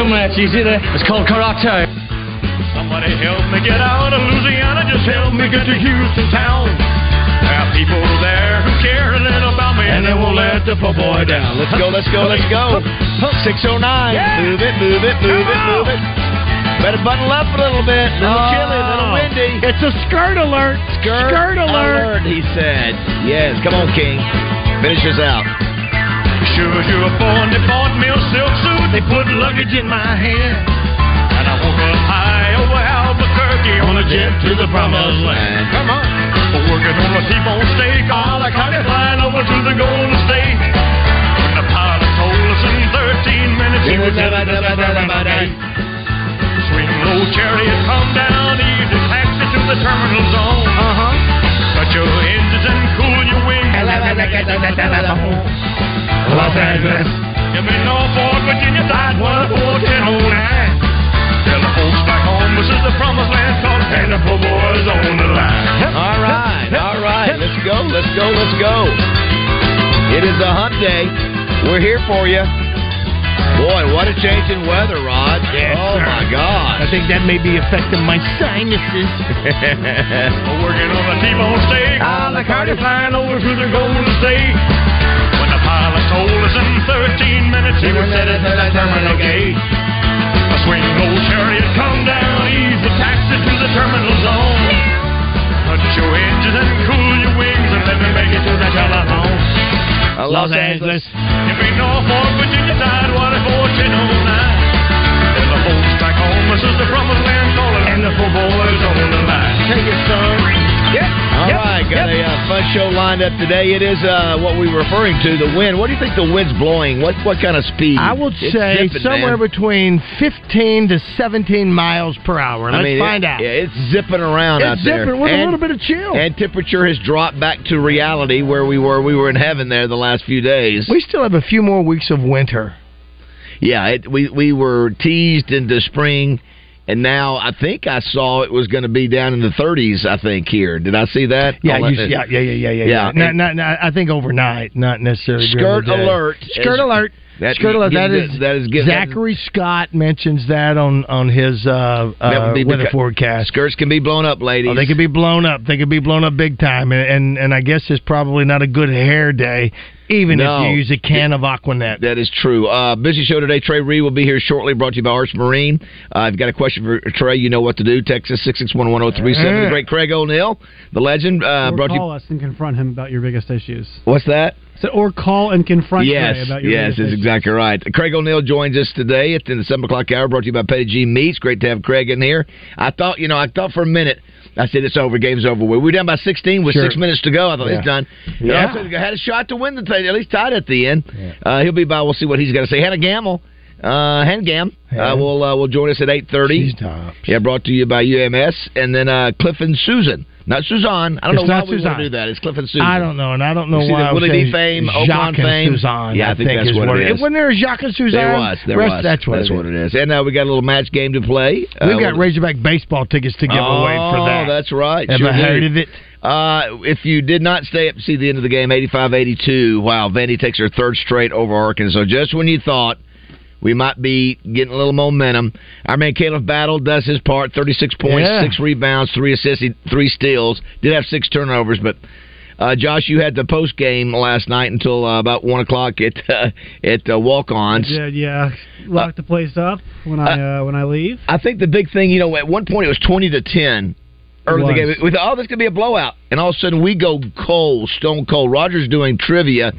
Look at that. They're coming at you. See that? It's called karate. Somebody help me get out of Louisiana. Just help me get to Houston town. There are people there who care a little about me, and they won't let the poor boy down. Let's go, let's go, let's go. 609. Yeah. Move it, move it, move it, move it. Better button up a little bit. A little oh, chilly, a little windy. It's a skirt alert. Skirt, skirt alert. alert. He said. Yes, come on, King. Finish us out. Sure, you're a born, they bought me a silk suit. They put luggage in my hand. And I woke up high over Albuquerque on a jet to the promised land. Come on. Working on a T-bone steak. All I caught it flying over to the Golden State. When the pilot told us in 13 minutes he was at a Swing low chariot, come down easy, taxi to the terminal zone. Uh-huh. Cut your engines and cool your wings. Los Angeles. You may know Fort Virginia died one four ten oh nine. Tell the folks back home this is the promised land called and the poor boys on the line. All right, all right. Let's go, let's go, let's go. It is a hump day. We're here for you. Boy, what a change in weather, Rod. Yes, oh, sir. my God. I think that may be affecting my sinuses. We're working on a T-bone steak. On the car flying over through the Golden State. When the pilot told us in 13 minutes he was headed to the terminal gate. A swing old chariot come down, ease the taxi to the terminal zone. Put your engines and cool your wings and let me make it to the telephone. Los Angeles. If we Norfolk, Virginia side, what if 1409? There's a folks back home, this is the promised land calling, and the poor boys on the line. Take it, son. Right, got a uh, fun show lined up today. It is uh, what we were referring to, the wind. What do you think the wind's blowing? What what kind of speed? I would It's say zipping, somewhere man. between 15 to 17 miles per hour. Let's I mean, find it- out. Yeah, it's zipping around out it's there. zipping with a little bit of chill. And temperature has dropped back to reality where we were. We were in heaven there the last few days. we still have a few more weeks of winter. Yeah, it, we we were teased into spring, and now I think I saw it was going to be down in the 30s. I think here. Did I see that? Yeah, you, yeah, yeah, yeah, yeah, yeah. Yeah, Not, not, not, I think overnight, not necessarily. Skirt alert. Skirt Is- alert. that- Skirt alert. That is that is gives- Zachary Scott mentions that on on his uh, uh, weather forecast. Skirts can be blown up, ladies. Oh, they could be blown up. They could be blown up big time, and and, and I guess it's probably not a good hair day, even No. if you use a can of Aquanet. That is true. Uh, busy show today. Trey Reed will be here shortly. Brought to you by Arts Marine. Uh, if you've got a question for Trey, you know what to do. Texas six six one one zero three seven. The great Craig O'Neill, the legend. Uh, or brought to call you. us and confront him about your biggest issues. What's that? So, or call and confront yes, Trey about your yes, that's exactly right. Craig O'Neill joins us today at the seven o'clock hour. Brought to you by Petty G Meats. Great to have Craig in here. I thought, you know, I thought for a minute. I said it's over. Game's over. We were down by 16 with Sure. six minutes to go. I thought Yeah. it's done. Yeah. Also, had a shot to win the thing. At least tied at the end. Uh, he'll be by. We'll see what he's got to say. Hannah Gamble, uh, Hannah Gam, uh, will uh, will join us at 8:30. She's. Yeah, brought to you by UMS, and then uh, Cliff and Susan. Not Suzanne. I don't It's know why we want Suzanne. to do that. It's Cliff and Susan. I don't know, and I don't know You why. I Willie D fame, Jacques Oakmont fame? Suzanne. Yeah, I think that's is what it it is. Wasn't there a Jacques and Suzanne? There was. There Rest- was. That's what. That's it what is. it is. And uh, we got a little match game to play. We've Uh, got Razorback baseball tickets to give away for Oh, that. that's right. Have Sure I heard of it? Uh, if you did not stay up to see the end of the game, 85-82, wow, Vandy takes her third straight over Arkansas. Just when you thought we might be getting a little momentum, our man Caleb Battle does his part, 36 points, Yeah. six rebounds, three assists, three steals. Did have six turnovers, but uh, Josh, you had the post game last night until uh, about one o'clock at uh, at uh, walk-ons. Yeah, yeah. Lock the place up when I uh, when I leave. I think the big thing, you know, at one point it was twenty to ten early in the game. We thought, oh, this could be a blowout, and all of a sudden we go cold, stone cold. Rogers doing trivia.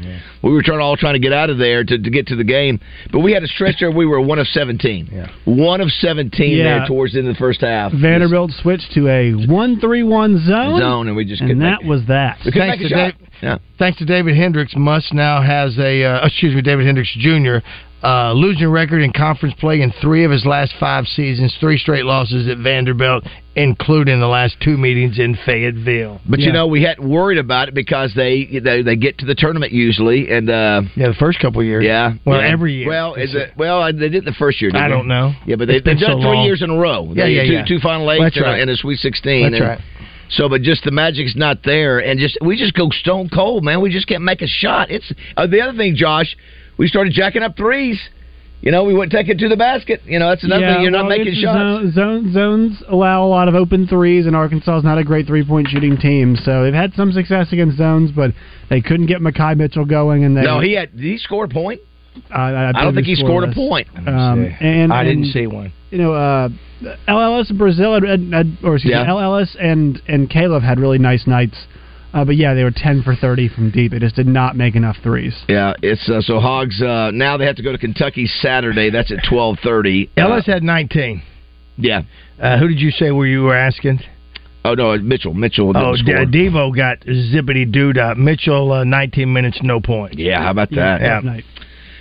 We were trying all trying to get out of there to, to get to the game, but we had a stretch there. We were one of seventeen. Yeah. One of seventeen Yeah. there towards the end of the first half. Vanderbilt switched to a one-three-one zone, zone, and we just and that make, was that. we Thanks make a to shot. Dave- Yeah. Thanks to David Hendricks, Muss now has a uh, excuse me, David Hendricks Jr. Uh, losing record in conference play in three of his last five seasons, three straight losses at Vanderbilt, including the last two meetings in Fayetteville. But you know, we hadn't worried about it because they they, they get to the tournament usually, and uh, Yeah, the first couple of years. yeah, Well, yeah. every year. Well, is it? Well, they did the first year. Didn't I they? don't know. Yeah, but they, It's been they've done so three long. years in a row. Yeah, They- yeah, two, yeah. two final eights That's and, a- right. and a Sweet Sixteen. That's and right. So, but just the magic's not there, and just we just go stone cold, man. We just can't make a shot. It's uh, the other thing, Josh. We started jacking up threes. You know, we wouldn't take it to the basket. You know, that's another yeah, thing. You're not well, making it's shots. Zone, zone, zones allow a lot of open threes, and Arkansas is not a great three-point shooting team. So they've had some success against zones, but they couldn't get Makhi Mitchell going. And they, No, he had. Did he score a point? I, I, I don't think he scored a point. Um, and I didn't and, see one. You know, uh, El Ellis and Brazile, had, had, had- or excuse Yeah. me, El Ellis and and Caleb had really nice nights. Uh, but yeah, they were ten for thirty from deep. They just did not make enough threes. Yeah, it's uh, so Hogs. Uh, now they have to go to Kentucky Saturday. That's at twelve thirty. Ellis had 19. Yeah. Uh, who did you say where you were asking? Oh no, Mitchell. Mitchell Oh, score. D- Devo got zippity dooed up. Mitchell, uh, 19 minutes, no point. yeah, how about that? Yeah. Tough night.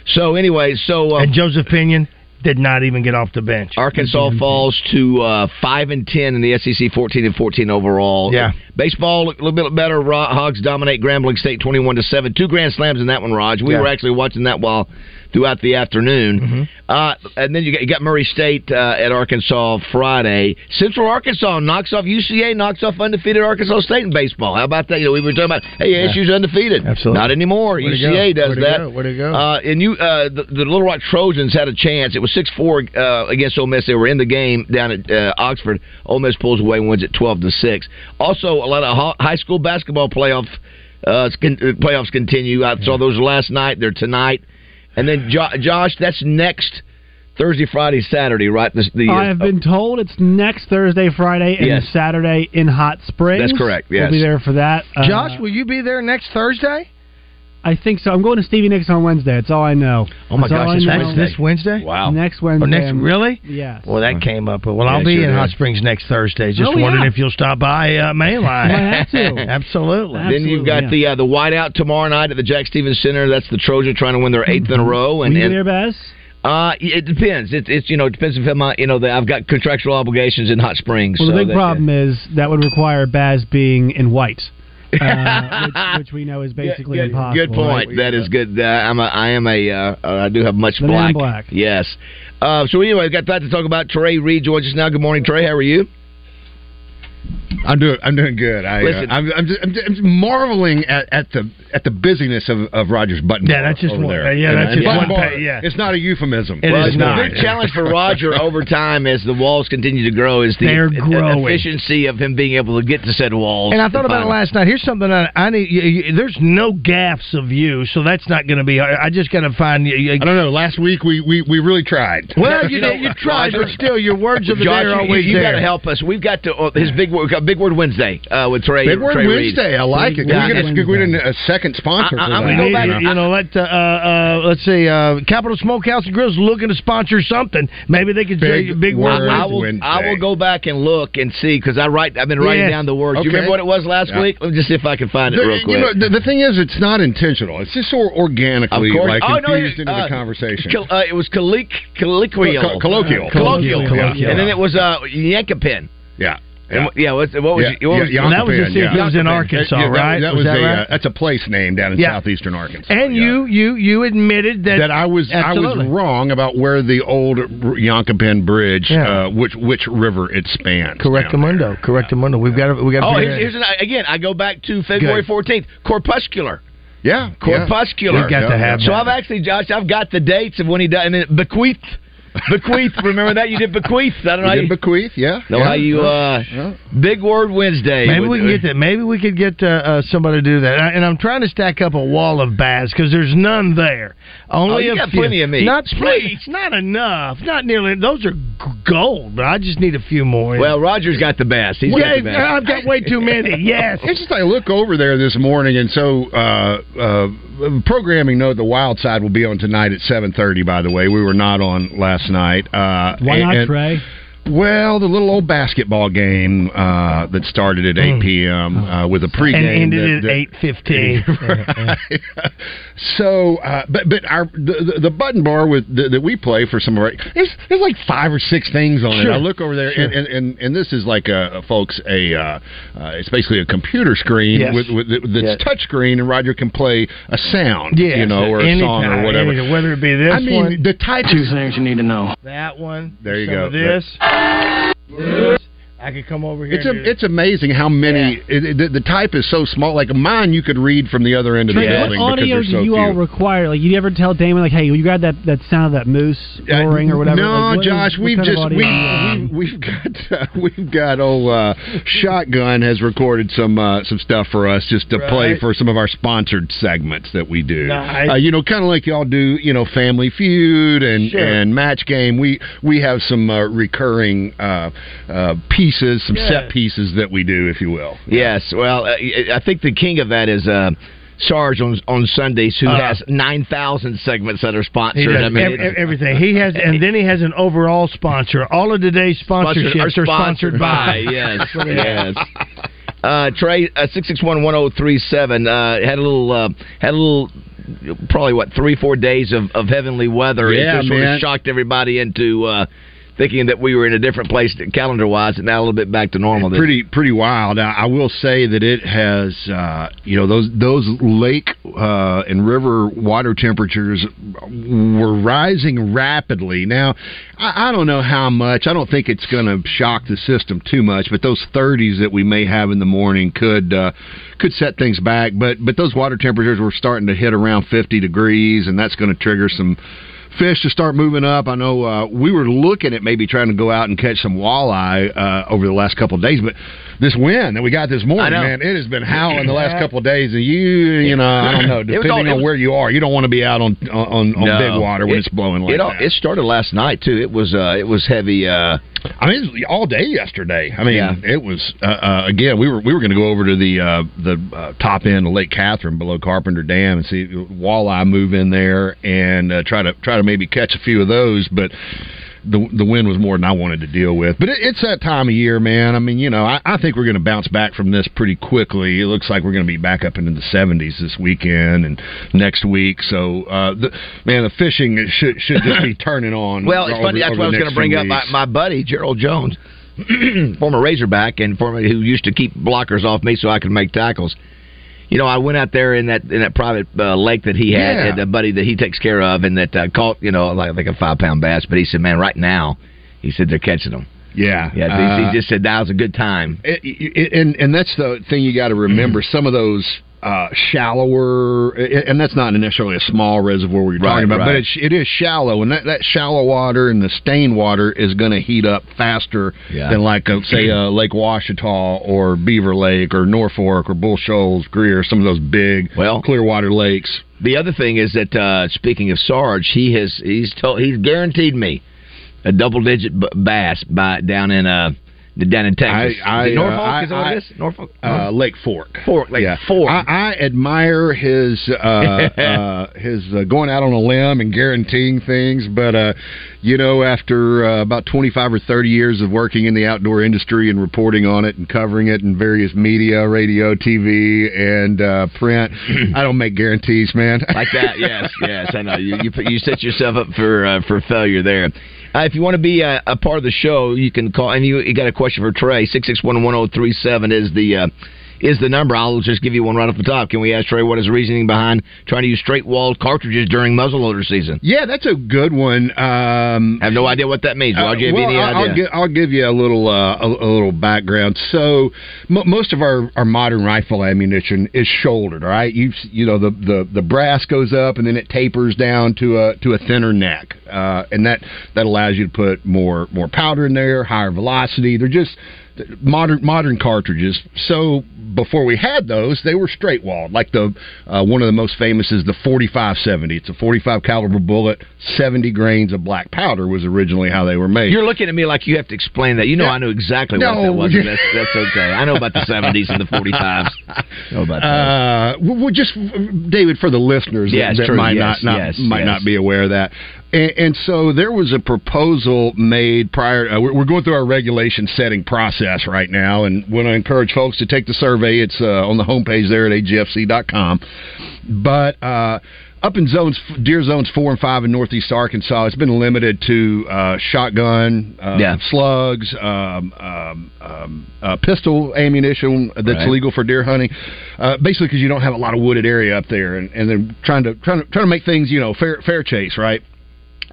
So anyway, so uh, And Joseph Pinion did not even get off the bench. Arkansas falls to uh, five and ten in the SEC, fourteen and fourteen overall. Yeah. baseball a little bit better. Hogs dominate Grambling State twenty-one to seven. Two grand slams in that one, Raj. We Yeah. were actually watching that while throughout the afternoon. Mm-hmm. Uh, and then you got, you got Murray State uh, at Arkansas Friday. Central Arkansas knocks off UCA, knocks off undefeated Arkansas State in baseball. How about that? You know, we were talking about hey, ASU's undefeated. Absolutely. not anymore. Where'd UCA does Where'd that. go? Where'd it go? Uh, and you, uh, the, the Little Rock Trojans had a chance. It was six four uh, against Ole Miss. They were in the game down at uh, Oxford. Ole Miss pulls away and wins at twelve to six. Also, a lot of high school basketball playoff playoffs continue. I saw those last night. They're tonight, and then jo- Josh, that's next Thursday, Friday, Saturday, right? The, the, I have been told it's next Thursday, Friday, and Yes. Saturday in Hot Springs. That's correct, yes. we'll be there for that. Uh, Josh, will you be there next Thursday? I think so. I'm going to Stevie Nicks on Wednesday. That's all I know. Oh my That's all gosh, I this know. That's this Wednesday. Wow. Next Or Wednesday. next, I'm- really? Yes. Well, that came up. Well, I'll be sure in did. Hot Springs next Thursday. Just Oh, yeah. wondering if you'll stop by uh, Mainline. Might have to. Absolutely. Then you've got Absolutely, the uh, the whiteout tomorrow night at the Jack Stephens Center. That's the Trojan trying to win their eighth in a row. And, Will you and there, Baz? uh, it depends. It's it's you know it depends if I'm uh, you know that I've got contractual obligations in Hot Springs. Well, so the big that- problem is that would require Baz being in white, uh, which, which we know is basically good, impossible. Good point. right? That is good. Uh, I'm a, I am a uh, uh, I do have much The man black. black. Yes. Uh, so anyway, we've got that to talk about. Trey Reed joins us now. Good morning, Trey. How are you? I'm doing. I'm doing good. I, Listen. uh, I'm, I'm, just, I'm just- I'm just marveling at, at the at the busyness of, of Rogers Button. Yeah, that's just over one- there. yeah, that's And just Button one Bar, yeah. It's not a euphemism. It Well, is the not. big challenge for Roger over time as the walls continue to grow is the They're growing. efficiency of him being able to get to said walls. And I thought about it last night. Here's something I, I need. You, you, there's no gaffs of you, so that's not going to be. I, I just got to find. You, you, I don't know. Last week we, we, we really tried. well, you, You know, you tried, Roger- but still, your words of the Josh, day are you, always you there. got to help us. We've got to uh, his big word, Big Word Wednesday uh, with Trey. Big Word Trey Reed. Wednesday. I like it. Yeah, we get a, Wednesday. can we get a second sponsor I- for I'm gonna go back- You know, let uh, uh, let's see, uh, Capital Smokehouse and Grill's looking to sponsor something. Maybe they could say Big big word. Word I will. Wednesday. I will go back and look and see because I write. I've been writing Yes. down the words. Okay. You remember what it was last Yeah. week? Let me just see if I can find it The, real you quick. know, the, the thing is, it's not intentional. It's just sort of organically Of course. like Oh, no, infused it- into uh, the conversation. Uh, it was colloquial. Colloquial. colloquial. Colloquial. And then it was uh, Yancopin. yeah. And yeah. What, what was yeah, it? What was yeah, Well, that was to Yancopin, see yeah. it was in Arkansas, Yeah, that- right? That Was was, that a right? uh, that's a place name down in Yeah. southeastern Arkansas. And yeah. you, you, you admitted that that I was Absolutely. I was wrong about where the old Yancopin Bridge, Yeah. uh, which which river it spans. Correct down there. mundo. Correct mundo. We've got to. We got. Oh, here's, here's an, again. I go back to February fourteenth. Corpuscular. Yeah, Corpuscular. We've got to have So that. I've actually, Josh, I've got the dates of when he died, and then bequeath, bequeath. Remember that you did bequeath. I don't know how You you, did bequeath, yeah. know yeah. how you uh, Yeah. big word Wednesday. Maybe with- we can get that. Maybe we could get uh, uh, somebody to do that. And I- And I'm trying to stack up a wall of baths because there's none there. Only Oh, you a got few. plenty of me. Not Please. It's not enough. Not nearly. Those are gold, but I just need a few more. Well, Roger's got the best. He's yeah, got the best. I've got way too many. Yes. It's just I look over there this morning, and so uh, uh, programming note: the Wild Side will be on tonight at seven thirty. By the way, we were not on last night. Uh, Why not, and- Trey? Well, the little old basketball game uh, that started at eight p.m. Uh, with a pregame and ended that- at eight fifteen. Right. so, uh, but but our the, the- the button bar with the, that we play for some of our there's, there's like five or six things on Sure. it. I look over there, Sure. and, and, and and this is like a folks a uh, uh, it's basically a computer screen Yes. with, with that's Yes. touch screen, and Roger can play a sound, Yes, you know, or a song anytime, or whatever. anytime, whether it be this I mean, one, the type Two things you need to know. that one. There you go. This. this. I could come over here. It's a, it's amazing how many it, it, the, the type is so small. Like mine, you could read from the other end of the Trey, what building because audio they're do you few. all require? Like, you ever tell Damon, like, hey, you got that, that sound of that moose Uh, roaring or whatever? No, Like, what is- Josh, what we've just we, do you we, we've got uh, we've got old uh, shotgun has recorded some uh, some stuff for us just to play for some of our sponsored segments that we do. Nice. Uh, you know, kind of like y'all do. You know, Family Feud and Sure. and Match Game. We we have some uh, recurring uh, uh, pieces, some Good. set pieces that we do, if you will. Yes. Well, uh, I think the king of that is uh, Sarge on on Sundays, who Uh, has nine thousand segments that are He sponsored. does I mean, ev- everything. He has, and then he has an overall sponsor. All of today's sponsored- sponsorships are sponsored by. yes, yes. Uh, Trey uh, six six one one zero three seven uh, had a little uh, had a little probably what three four days of, of heavenly weather. Yeah, it just sort man. of shocked everybody into uh, thinking that we were in a different place calendar wise, and now a little bit back to normal. pretty pretty wild. I will say that it has, uh, you know, those those lake uh, and river water temperatures were rising rapidly. Now, I, I don't know how much. I don't think it's going to shock the system too much, but those 30s that we may have in the morning could uh, could set things back. But but those water temperatures were starting to hit around 50 degrees, and that's going to trigger some fish to start moving up. I know uh, we were looking at maybe trying to go out and catch some walleye uh, over the last couple of days, but this wind that we got this morning, man, it has been howling the last couple of days, and you, you know, I don't know, It was all- depending on was- where you are, you don't want to be out on on, on No. big water when It- it's blowing like it, all, that. it started last night too. It was uh, it was heavy. Uh, I mean, all day yesterday. I mean, Yeah. it was uh, uh, again. We were we were going to go over to the uh, the uh, top end of Lake Catherine below Carpenter Dam and see walleye move in there and uh, try to try to maybe catch a few of those, but. The, the wind was more than I wanted to deal with, but it, it's that time of year, man. I mean, you know, I, I think we're going to bounce back from this pretty quickly. It looks like we're going to be back up into the 70s this weekend and next week. So, uh, the, man, the fishing should should just be turning on. Well, it's over- funny. That's what I was going to bring up. My, my buddy Gerald Jones, former Razorback, and former who used to keep blockers off me so I could make tackles. You know, I went out there in that in that private uh, lake that he had, Yeah. and a buddy that he takes care of, and that uh, caught you know like like a five pound bass. But he said, "Man, right now," he said they're catching them. Yeah, Yeah, he- Uh, he just said now's a good time. it, it, and and that's the thing you got to remember. Some of those uh, shallower, and that's not necessarily a small reservoir we're Right, talking about, but it's, it is shallow, and that, that shallow water and the stained water is going to heat up faster Yeah. than like a, say a Lake Ouachita or Beaver Lake or Norfork or Bull Shoals, Greer, some of those big Well- clear water lakes. The other thing is that uh, speaking of Sarge, he has he's told he's guaranteed me a double digit b- bass by down in uh down in Texas. I- Is it I, uh, Norfork? I- is that what I- it is? Norfork. Uh, Lake Fork. Fork, Lake yeah. Fork. I, I admire his uh, uh, his uh, going out on a limb and guaranteeing things, but uh, you know, after uh, about twenty five or thirty years of working in the outdoor industry and reporting on it and covering it in various media, radio, TV, and uh, print, I don't make guarantees, man. like that. Yes, yes, I know. You you, put- you set yourself up for uh, for failure there. Uh, if you want to be a, a part of the show, you can call. And you, you got a question for Trey? Six six one one zero three seven is the uh, is the number. I'll just give you one right off the top. Can we ask Trey what is his reasoning behind trying to use straight walled cartridges during muzzleloader season? yeah, that's a good one. Um, I have no idea what that means. You have well, any I'll, idea? I'll, gi- I'll give you a little uh, a, a little background. So, m- most of our, our modern rifle ammunition is shouldered. All right, you you know the, the the brass goes up and then it tapers down to a to a thinner neck, uh, and that that allows you to put more more powder in there, higher velocity. They're just modern modern cartridges. So before we had those, they were straight walled. Like the uh, one of the most famous is the 4570. It's a 45 caliber bullet, 70 grains of black powder was originally how they were made. You're looking at me like you have to explain that. You know, Yeah. I know exactly what that was. and That's, that's okay. I know about the 70s and the 45s. know about that. Uh, well, just David for the listeners Yeah, that, that might Yes, not, not yes, might not be aware of that. And, and so there was a proposal made prior. Uh, we're, we're going through our regulation setting process right now, and want to encourage folks to take the survey. It's uh, on the homepage there at agfc.com. But uh, up in zones, deer zones four and five in northeast Arkansas, it's been limited to uh, shotgun, uh, Yeah. slugs, um, um, um, uh, pistol ammunition that's Right. legal for deer hunting. Uh, basically, because you don't have a lot of wooded area up there, and, and they're trying to trying to trying to make things you know fair fair chase, right?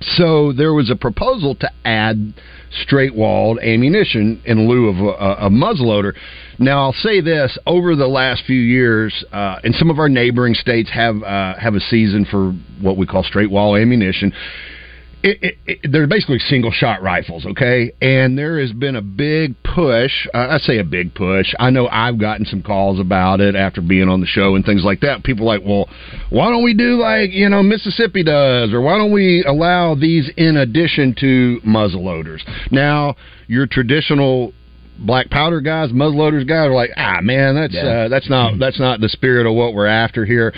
So there was a proposal to add straight walled ammunition in lieu of a, a muzzleloader. Now I'll say this: over the last few years, uh, and some of our neighboring states have uh, have a season for what we call straight wall ammunition. It, it, it, they're basically single shot rifles, okay? And there has been a big push. Uh, I say a big push. I know I've gotten some calls about it after being on the show and things like that. People like, well, why don't we do like you know Mississippi does, or why don't we allow these in addition to muzzleloaders? Now, your traditional black powder guys, muzzleloaders guys are like, ah, man, that's Yeah. uh, that's not that's not the spirit of what we're after here.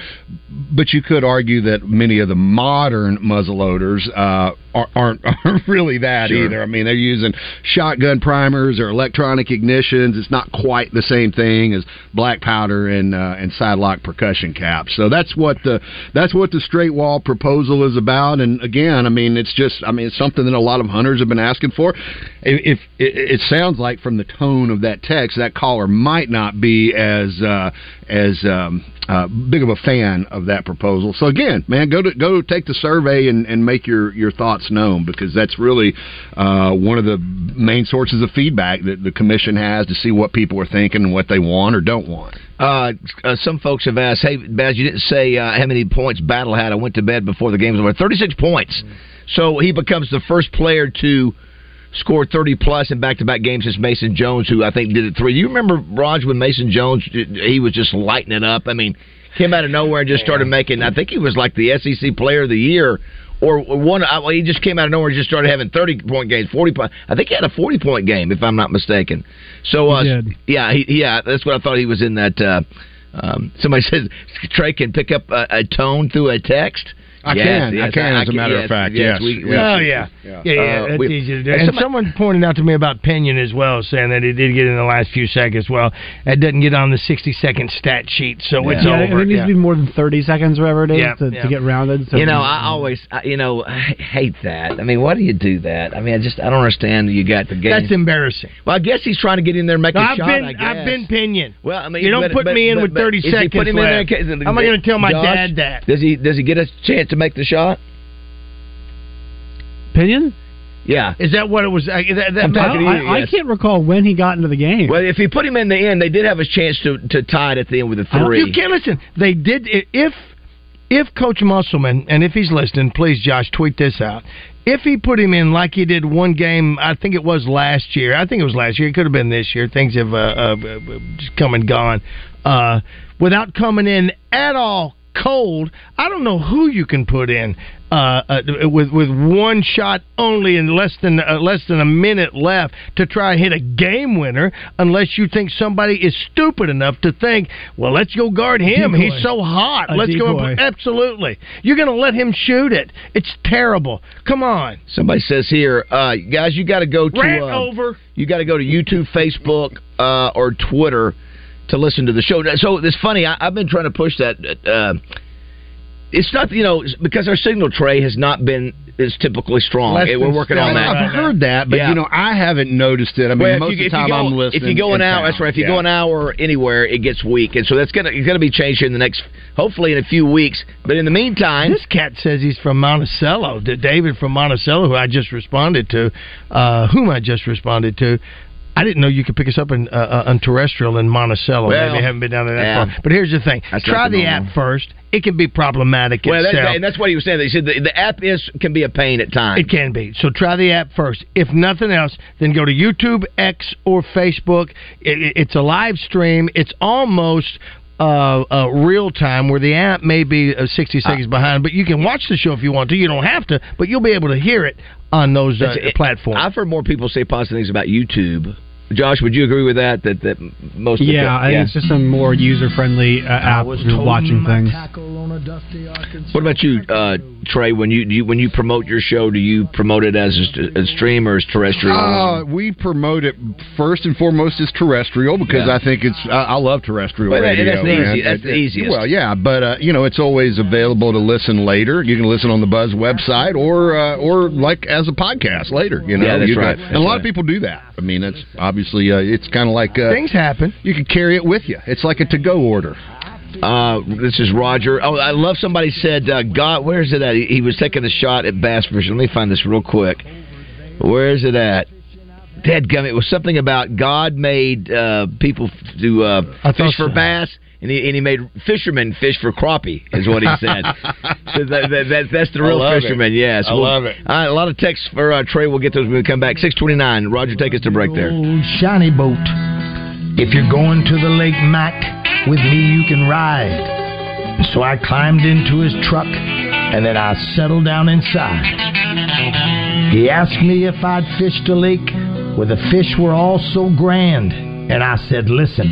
But you could argue that many of the modern muzzleloaders uh, are, aren't aren't really that Sure. either. I mean, they're using shotgun primers or electronic ignitions. It's not quite the same thing as black powder and uh, and side lock percussion caps. So that's what the that's what the straight wall proposal is about. And again, I mean, it's just I mean, it's something that a lot of hunters have been asking for. If, if it, it sounds like from the tone of that text, that caller might not be as uh, as um, uh, big of a fan of that proposal. So again, man, go to go take the survey and, and make your, your thoughts known because that's really uh, one of the main sources of feedback that the commission has to see what people are thinking and what they want or don't want. Uh, uh, some folks have asked, "Hey, Baz, you didn't say uh, how many points Battle had. I went to bed before the game was over. Thirty-six points. So he becomes the first player to score thirty plus in back-to-back games since Mason Jones, who I think did it three. You remember Raj when Mason Jones? He was just lighting it up. I mean, came out of nowhere and just started making. I think he was like the SEC Player of the Year or one. Well, he just came out of nowhere and just started having thirty point games, forty point. I think he had a forty point game, if I'm not mistaken. So, uh, He did. yeah, he, yeah, that's what I thought he was in that. Uh, um, somebody says Trey can pick up a, a tone through a text. I Yes, can. I yes, can, as a matter of fact, yes. we- we- Yeah. Oh yeah, yeah, yeah. Uh, that's we- easy to do. and And somebody- someone pointed out to me about Pinion as well, saying that he did get in the last few seconds. Well, that doesn't get on the sixty-second stat sheet, so it's Yeah, over. it needs yeah. to be more than 30 seconds, whatever it is, Yeah, to, yeah. to get rounded. So you know, I always, I, you know, I hate that. I mean, why do you do that? I mean, I just, I don't understand. You got the game. That's embarrassing. well, I guess he's trying to get in there and make a I've shot. been, I guess. I've been Pinion. Well, I mean, you don't but- put but- me in but- with thirty seconds put him in there, left. okay, How am I going to tell my dad that? Does he? Does he get a chance to make the shot? Pinion? Yeah. Is that what it was? Uh, that, that, I, you, I, I can't recall when he got into the game. Well, if he put him in the end, they did have a chance to to tie it at the end with a three. You can't listen. They did if if Coach Musselman and if he's listening, please, Josh, tweet this out. If he put him in like he did one game, I think it was last year. I think it was last year. It could have been this year. Things have uh, uh, uh, just come and gone. Uh, without coming in at all cold, I don't know who you can put in uh, uh, with with one shot only and less than uh, less than a minute left to try and hit a game winner, unless you think somebody is stupid enough to think, well, let's go guard him. Decoy. He's so hot. A let's go. decoy. Absolutely, you're going to let him shoot it. It's terrible. Come on, Somebody says here, uh, guys, you got to go to rant um, over. you got to go to YouTube, Facebook, uh, or Twitter to listen to the show. So it's funny. I, I've been trying to push that. Uh, it's not you know because our signal tray has not been as typically strong. Less We're working on that. I've heard that, but Yeah. you know, I haven't noticed it. I mean, Well, most you- of the time go- I'm listening. If you go an hour, that's right. If you Yeah. go an hour anywhere, it gets weak, and so that's gonna it's gonna be changed here in the next, hopefully in a few weeks. But in the meantime, This cat says he's from Monticello. David from Monticello, who I just responded to, uh, whom I just responded to. I didn't know you could pick us up in, uh, uh, on terrestrial in Monticello. Well, Maybe I haven't been down there that yeah. far. But here's the thing: That's try the app first. It can be problematic well, that, itself. and that's what he was saying. He said the, the app is can be a pain at times. It can be. So try the app first. If nothing else, then go to YouTube, X, or Facebook. It, it- it's a live stream. It's almost uh, uh, real time, where the app may be uh, 60 seconds behind, but you can watch the show if you want to. You don't have to, but you'll be able to hear it on those uh, it- platforms. I've heard more people say positive things about YouTube. Josh, would you agree with that? That that most of the, yeah, I think it's just a more user friendly uh, app for watching things. What about you, uh, Trey? When you, do you when you promote your show, do you promote it as a, a stream or as terrestrial? Uh, we promote it first and foremost as terrestrial because Yeah. I think it's I, I love terrestrial Well, that- radio. that's the easy- that's the It- it- easiest. Well, yeah, but uh, you know it's always available to listen later. You can listen on the Buzz website or uh, or like as a podcast later. You know, Yeah, that's You can- right. and a lot of people do that. I mean, it's obviously uh, it's kind of like uh, Things happen. you can carry it with you. It's like a to-go order. Uh, this is Roger. Oh, I love somebody said, uh, God, where is it at? He, he was taking a shot at bass fishing. Let me find this real quick. Where is it at? Dadgum, it was something about God made uh, people f- to uh, I thought fish for so. bass, and he, and he made fishermen fish for crappie, is what he said. so that, that, that, that's the real love it. fisherman, yes. I love it. All right, a lot of texts for uh, Trey. We'll get those when we come back. 629. Roger, take us to break there. Old shiny boat. If you're going to the Lake Mac, with me you can ride. So I climbed into his truck and then I settled down inside. He asked me if I'd fished a lake where the fish were all so grand. And I said, listen,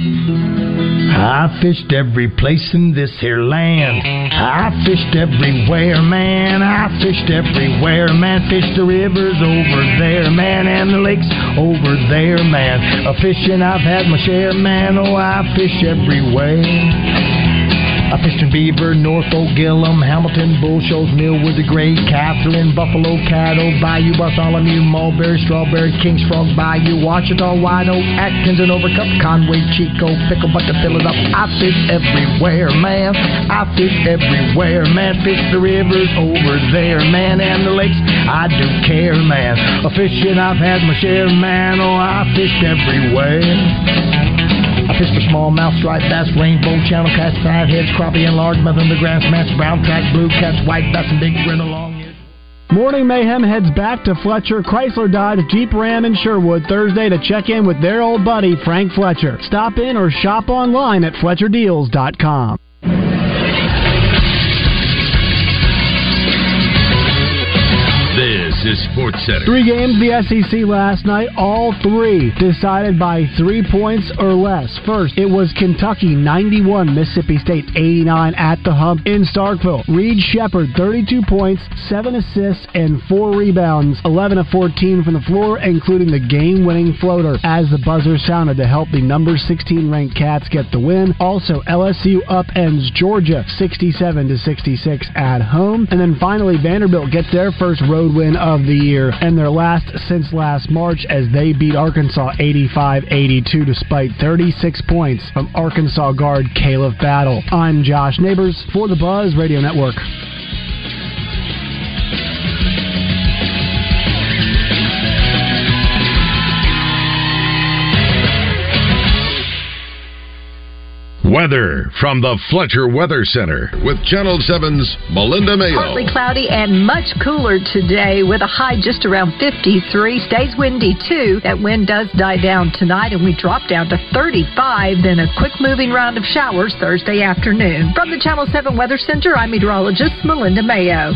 I fished every place in this here land. I fished everywhere, man. I fished everywhere, man. Fished the rivers over there, man, and the lakes over there, man. A fishing I've had my share, man. Oh, I fish everywhere. I fished in Beaver, Norfork, Gillham, Hamilton, Bull Shoals, Millwood, the Great, Catherine, Buffalo, Cattle, Bayou, Bartholomew, Mulberry, Strawberry, Kings Frog, Bayou, Ouachita, Oak, Atkins, and Overcup, Conway, Chicot, Pickle, to fill it up, I fish everywhere, man. I fish everywhere, man. Fish the rivers over there, man, and the lakes. I do care, man. A fishing I've had my share, man. Oh, I fished everywhere. Fished for smallmouth, striped bass, rainbow, channel cats, fatheads, crappie, and largemouth, underground smats, brown track, blue cats, white bass, and big grin along. Morning Mayhem heads back to Fletcher Chrysler Dodge Jeep Ram in Sherwood Thursday to check in with their old buddy Frank Fletcher. Stop in or shop online at FletcherDeals.com. Sports Center. Three games the SEC last night, all three decided by three points or less. First, it was Kentucky 91, Mississippi State 89 at the hump in Starkville. Reed Sheppard 32 points, 7 assists, and 4 rebounds, 11 of 14 from the floor, including the game winning floater as the buzzer sounded to help the number 16 ranked Cats get the win. Also, LSU upends Georgia 67 to 66 at home. And then finally, Vanderbilt gets their first road win of the year and their last since last March as they beat Arkansas 85 82 despite 36 points from Arkansas guard Caleb Battle. I'm Josh Neighbors for the Buzz Radio Network. Weather from the Fletcher Weather Center with Channel 7's Melinda Mayo. Partly cloudy and much cooler today with a high just around 53. Stays windy too. That wind does die down tonight and we drop down to 35. Then a quick moving round of showers Thursday afternoon. From the Channel 7 Weather Center, I'm meteorologist Melinda Mayo.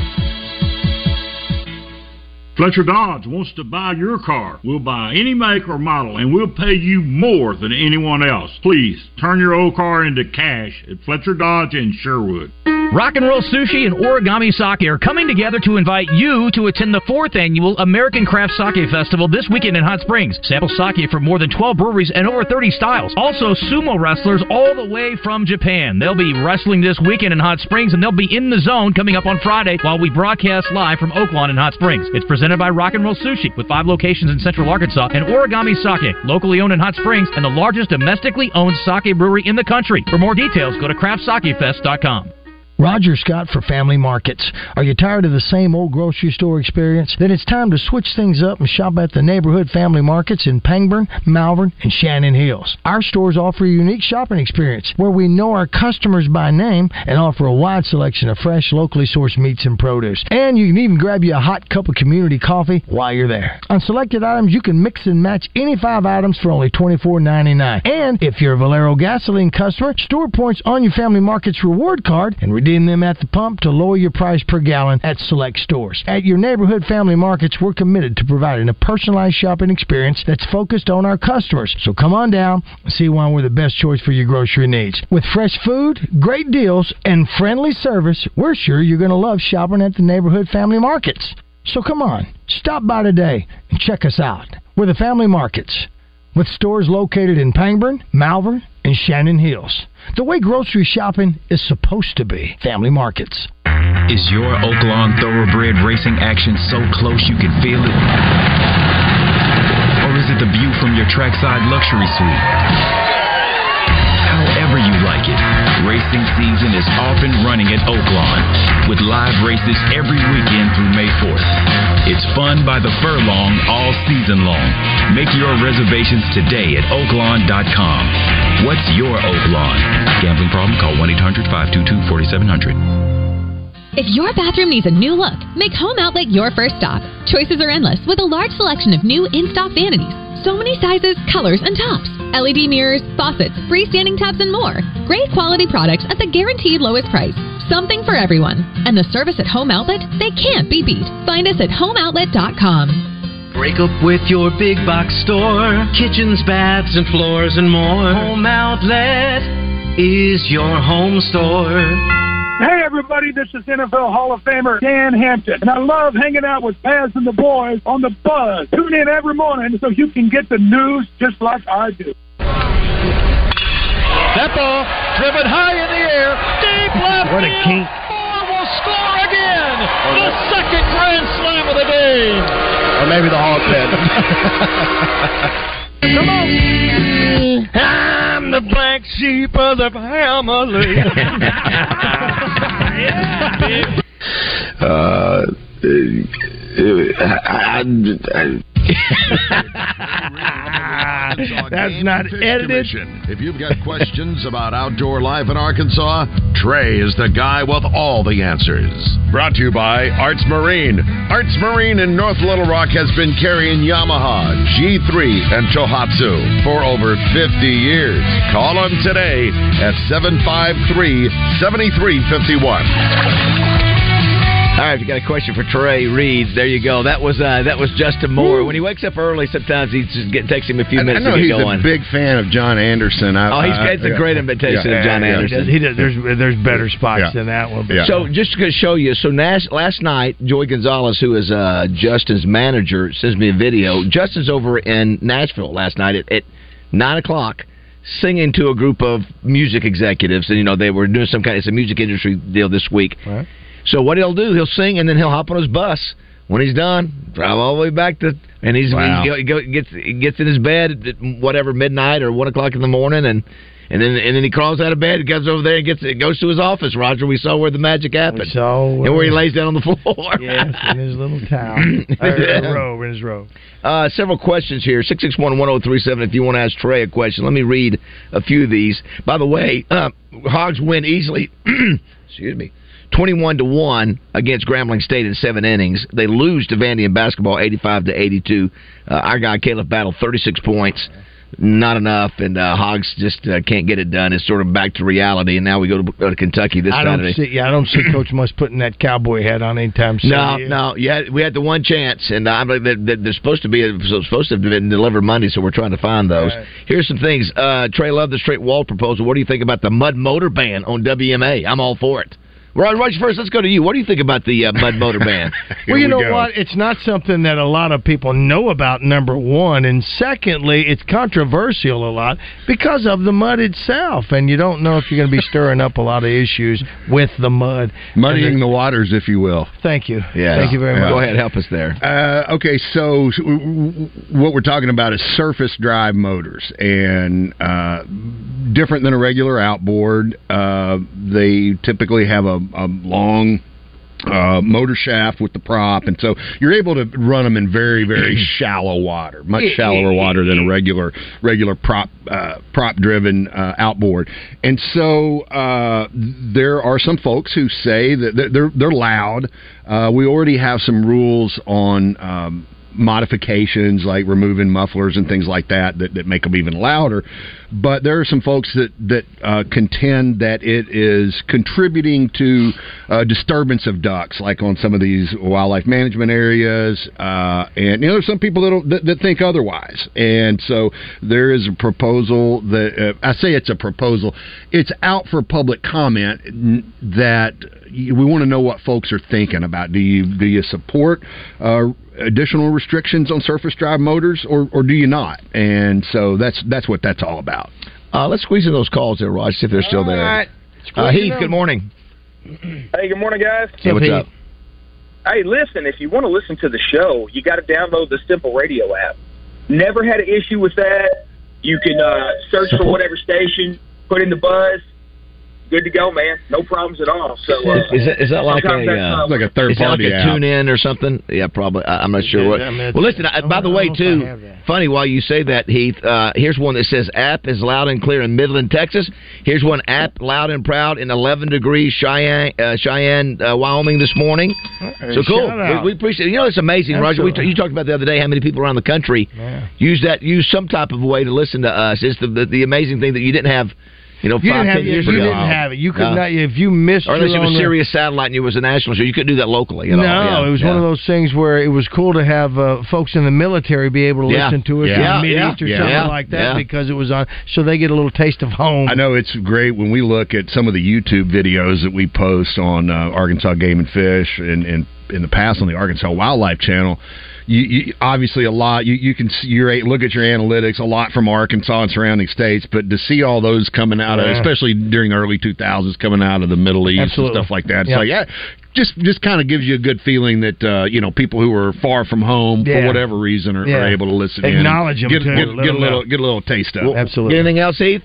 Fletcher Dodge wants to buy your car. We'll buy any make or model and we'll pay you more than anyone else. Please turn your old car into cash at Fletcher Dodge in Sherwood. Rock and Roll Sushi and Origami Sake are coming together to invite you to attend the fourth annual American Craft Sake Festival this weekend in Hot Springs. Sample sake from more than 12 breweries and over 30 styles. Also, sumo wrestlers all the way from Japan. They'll be wrestling this weekend in Hot Springs and they'll be in the zone coming up on Friday while we broadcast live from Oaklawn in Hot Springs. It's presented by Rock and Roll Sushi with five locations in Central Arkansas and Origami Sake, locally owned in Hot Springs and the largest domestically owned sake brewery in the country. For more details, go to craftsakefest.com. Roger Scott for Family Markets. Are you tired of the same old grocery store experience? Then it's time to switch things up and shop at the neighborhood family markets in Pangburn, Malvern, and Shannon Hills. Our stores offer a unique shopping experience where we know our customers by name and offer a wide selection of fresh, locally sourced meats and produce. And you can even grab you a hot cup of community coffee while you're there. On selected items, you can mix and match any five items for only $24.99. And if you're a Valero gasoline customer, store points on your Family Markets reward card and redeem them at the pump to lower your price per gallon at select stores. At your neighborhood family markets, we're committed to providing a personalized shopping experience that's focused on our customers. So come on down and see why we're the best choice for your grocery needs. With fresh food, great deals, and friendly service, we're sure you're going to love shopping at the neighborhood family markets. So come on, stop by today and check us out. We're the family markets with stores located in Pangburn, Malvern, and Shannon Hills. The way grocery shopping is supposed to be. Family markets. Is your Oaklawn thoroughbred racing action so close you can feel it? Or is it the view from your trackside luxury suite? However you like it, racing season is off and running at Oaklawn with live races every weekend through May 4th. It's fun by the furlong all season long. Make your reservations today at oaklawn.com. What's your Oaklawn? Gambling problem? Call 1 800 522 4700. If your bathroom needs a new look, make Home Outlet your first stop. Choices are endless with a large selection of new in stock vanities. So many sizes, colors, and tops. LED mirrors, faucets, freestanding taps, and more. Great quality products at the guaranteed lowest price. Something for everyone. And the service at Home Outlet, they can't be beat. Find us at homeoutlet.com. Break up with your big box store. Kitchens, baths, and floors, and more. Home Outlet is your home store. Hey, everybody, this is NFL Hall of Famer Dan Hampton, and I love hanging out with Paz and the boys on the buzz. Tune in every morning so you can get the news just like I do. That ball driven high in the air, deep left What a field. kink. Moore will score again. Oh, the second grand slam of the day. Or maybe the Hawk pit. Come on. I'm the black sheep of the family. uh, I, I, That's not edited. If you've got questions about outdoor life in Arkansas, Trey is the guy with all the answers. Brought to you by Arts Marine. Arts Marine in North Little Rock has been carrying Yamaha, G3, and Tohatsu for over 50 years. Call them today at 753 7351. Right, if you got a question for Trey Reed, there you go. That was uh, that was Justin Moore. When he wakes up early, sometimes he just get, takes him a few I, I minutes know to get he's going. a big fan of John Anderson. I, Oh, he's- I- it's a great imitation of John Anderson. He does, there's there's better spots Yeah. than that one. but- So just to show you, so Nash, last night, Joy Gonzalez, who is uh, Justin's manager, sends me a video. Justin's over in Nashville last night at, at nine o'clock, singing to a group of music executives, and you know they were doing some kind. It's a music industry deal this week. So what he'll do, he'll sing, and then he'll hop on his bus. When he's done, drive all the way back to, and he's Wow. he, go, go, gets he gets in his bed at whatever midnight or one o'clock in the morning, and and then and then he crawls out of bed, goes over there, and gets goes to his office. Roger, we saw where the magic happened. saw and where he lays down on the floor. yes, in his little towel, or robe, in his robe. Uh, several questions here. 661-1037 if you want to ask Trey a question. Let me read a few of these. By the way, uh, Hogs win easily. excuse me. 21 to 1 against Grambling State in 7 innings. They lose to Vandy in basketball 85 to 82. Uh, our guy Khalif Battle 36 points. Not enough, and uh, Hogs just uh, can't get it done. It's sort of back to reality, and now we go to, to Kentucky this I don't Saturday. see. Yeah, I don't see Coach Muss putting that cowboy hat on anytime soon. No, no. Yeah, we had the one chance, and I believe that, that they're supposed to be supposed to have been delivered Monday, so we're trying to find those. Right. Here's some things. Uh, Trey loved the straight wall proposal. What do you think about the mud motor ban on WMA? I'm all for it. Right, right first, let's go to you. What do you think about the uh, mud motor ban? well, you know what? It's not something that a lot of people know about. Number one, and secondly, it's controversial a lot because of the mud itself, and you don't know if you're going to be stirring up a lot of issues with the mud, Muddying And the waters, if you will. Thank you. Yeah. Thank you very much. Go ahead, help us there. Uh, okay, so w- w- what we're talking about is surface drive motors, and uh, different than a regular outboard. Uh, they typically have a, a long uh, motor shaft with the prop, and so you're able to run them in very, very shallow water, much shallower water than a regular regular prop uh, prop driven uh, outboard. And so uh, there are some folks who say that they're they're, they're loud. Uh, we already have some rules on. Um, modifications like removing mufflers and things like that that, that make them even louder but there are some folks that that uh, contend that it is contributing to uh, disturbance of ducks like on some of these wildlife management areas uh, and you know there's some people that, that, that think otherwise and so there is a proposal that uh, I say it's a proposal it's out for public comment that we want to know what folks are thinking about. Do you do you support uh, additional restrictions on surface drive motors, or, or do you not? And so that's that's what that's all about. Uh, let's squeeze in those calls there, Raj, see if they're still there. right. Uh, Heath, good morning. Hey, good morning, guys. Hey, what's up? Hey, listen, if you want to listen to the show, you got to download the Simple Radio app. Never had an issue with that. You can uh, search for whatever station, put in the buzz. Good to go, man. No problems at all. So uh, Is that, is that like a, sometimes that's, uh, uh, like a third is that party like a tune in or something? Yeah, probably. I, I'm not sure Yeah, what. I mean, it's- well, listen. I, by the way, don't know if I too, funny while you say that, Heath. Uh, here's one that says "app is loud and clear in Midland, Texas." Here's one "app loud and proud in 11 degrees Cheyenne, uh, Cheyenne, uh, Wyoming this morning. Hey, so cool. We, we appreciate. it. You know, it's amazing, Roger. We t- you talked about the other day how many people around the country Yeah. use that use some type of way to listen to us. It's the the, the amazing thing that you didn't have. You know, You didn't have ten you didn't have it. You could No. not if you missed Or unless your it was own- Sirius Satellite and it was a national show, you couldn't do that locally. At no, all. Yeah, it was yeah. one of those things where it was cool to have uh, folks in the military be able to Yeah. listen to us Yeah. in Mid Yeah. East or Yeah. something Yeah. like that Yeah. because it was on, so they get a little taste of home. I know it's great when we look at some of the YouTube videos that we post on uh, Arkansas Game and Fish and, and in the past on the Arkansas Wildlife Channel. You, you obviously a lot. You, you can see your look at your analytics a lot from Arkansas and surrounding states, but to see all those coming out of, especially during the early 2000s, coming out of the Middle East Absolutely. and stuff like that, it's Yeah. like yeah, just just kind of gives you a good feeling that uh, you know people who are far from home Yeah. for whatever reason are, Yeah. are able to listen. in and Acknowledge 'em, get, too. Get, Let get a 'em little know. get a little taste of. it. Absolutely. Anything else, Heath?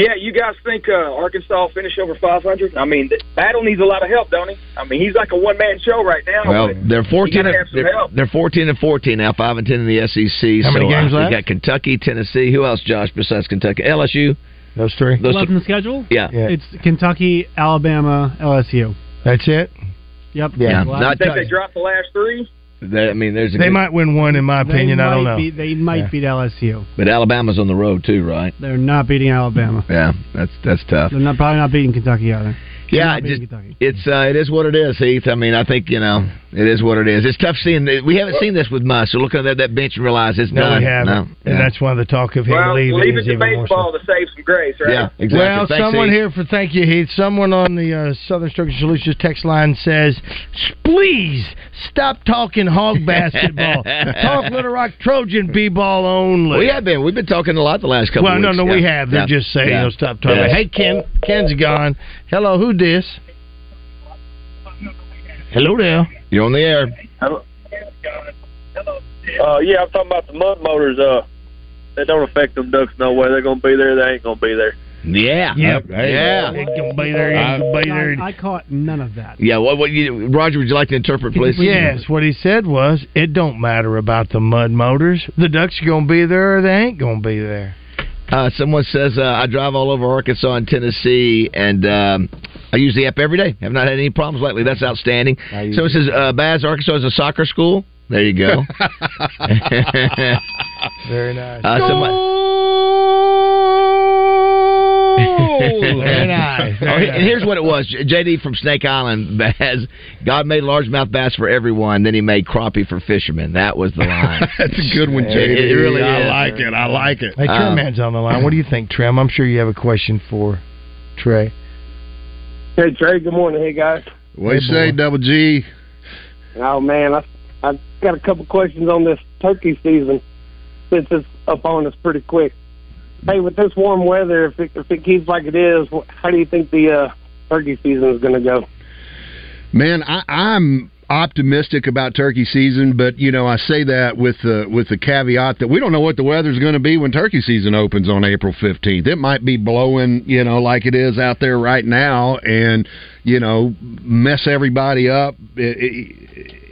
Yeah, you guys think uh, Arkansas will finish over 500? I mean, Battle needs a lot of help, don't he? I mean, he's like a one man show right now. Well, they're fourteen. And, they're, they're fourteen and fourteen now, five and ten in the SEC. How many so, games uh, left? We got Kentucky, Tennessee. Who else, Josh? Besides Kentucky, LSU. Those three. Those Left in the schedule? yeah. Yeah. It's Kentucky, Alabama, LSU. That's it. Yep. Yeah. Well, Not think they dropped the last three? They- I mean, there's a They good- might win one, in my opinion. I don't know. Beat, they might Yeah. beat LSU. but Alabama's on the road too, right? They're not beating Alabama. Yeah, that's that's tough. They're not probably not beating Kentucky either. Yeah, Not it just, Kentucky. it's uh, it is what it is, Heath. I mean, I think you know it is what it is. It's tough seeing. We haven't seen this with Muss. So look at that, that bench and realize it's No, done. we haven't. No. And that's why the talk of him Well, leaving leave it is to even more so. baseball to save some grace, right? Yeah, exactly. Well, Thanks, someone Heath. here for thank you, Heath. Someone on the uh, Southern Structure Solutions text line says, "Please stop talking hog basketball. Talk Little Rock Trojan b-ball only." We have been. We've been talking a lot the last couple. well, of no, weeks. no, we Yeah. have. They're Yeah. just saying, Yeah. "Oh, stop talking." Yeah. Hey, Ken, Ken's gone. Hello, who this? Hello there. You're on the air. Uh, yeah, I'm talking about the mud motors. Uh, they don't affect them ducks no way. They're gonna be there. They ain't gonna be there. Yeah. Yep. Yeah. It can be there. It can be there. I, I caught none of that. Yeah. What? What? You, Roger, would you like to interpret, please? Yes, what he said was, it don't matter about the mud motors. The ducks are going to be there or they ain't going to be there. Uh, someone says uh, I drive all over Arkansas and Tennessee, and um, I use the app every day. I have not had any problems lately. That's outstanding. use Someone says uh, Baz, Arkansas is a soccer school. There you go. Very nice. Uh, someone, Very nice. Oh, Very and here's what it was. JD from Snake Island bass. God made largemouth bass for everyone. Then He made crappie for fishermen. That was the line. That's a good one, JD. It, really I is. like it. I like it. Hey, Trim Um, Man's on the line. What do you think, Trim? I'm sure you have a question for Trey. Hey Trey, good morning. Hey guys. What you say, Double G? Oh man, I I got a couple questions on this turkey season since it's up on us pretty quick. Hey, with this warm weather, if it, if it keeps like it is, how do you think the uh, turkey season is going to go? Man, I, I'm optimistic about turkey season, but you know I say that with the with the caveat that we don't know what the weather's going to be when turkey season opens on April 15th. It might be blowing, you know, like it is out there right now, and you know mess everybody up. It, it,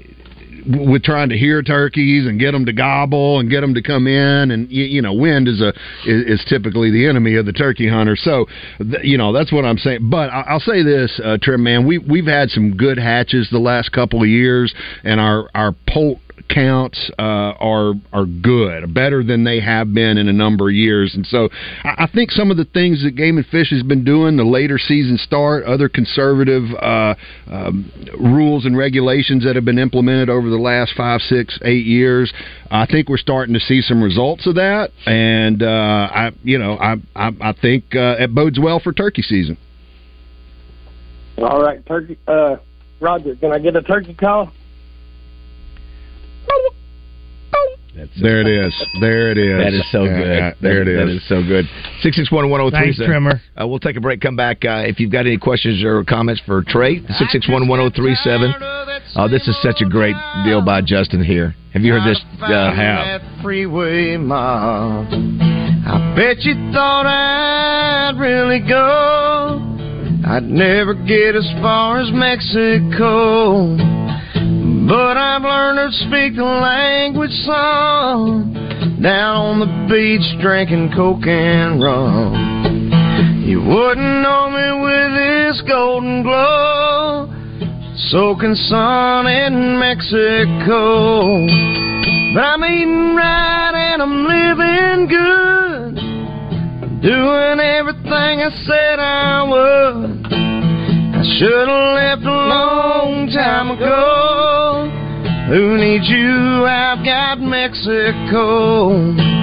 with trying to hear turkeys and get them to gobble and get them to come in. And you, you know wind is a is, is typically the enemy of the turkey hunter. So th- you know that's what I'm saying. But I, I'll say this uh, trim man we we've had some good hatches the last couple of years and our our poult counts uh, are are good, better than they have been in a number of years. And so I, I think some of the things that Game and Fish has been doing, the later season start, other conservative uh, um, rules and regulations that have been implemented over the last five, six, eight years, I think we're starting to see some results of that. And uh, I, you know, I I, I think uh, it bodes well for turkey season. All right, turkey. Uh, Roger, can I get a turkey call? There it is. There it is. That is so Yeah, good. yeah, there That- it That is. is so good. Six six one one zero three. Thanks, Trimmer. Uh, we'll take a break. Come back uh, if you've got any questions or comments for Trey. Six six one one zero three seven. Oh, this is such a great deal by Justin here. Have you heard this? Uh, that freeway mob. I bet you thought I'd really go. I'd never get as far as Mexico. But I've learned to speak the language song. Down on the beach drinking coke and rum. You wouldn't know me with this golden glow. Soaking sun in Mexico. But I'm eating right and I'm living good. Doing everything I said I would. I should have left a long time ago. Who needs you? I've got Mexico.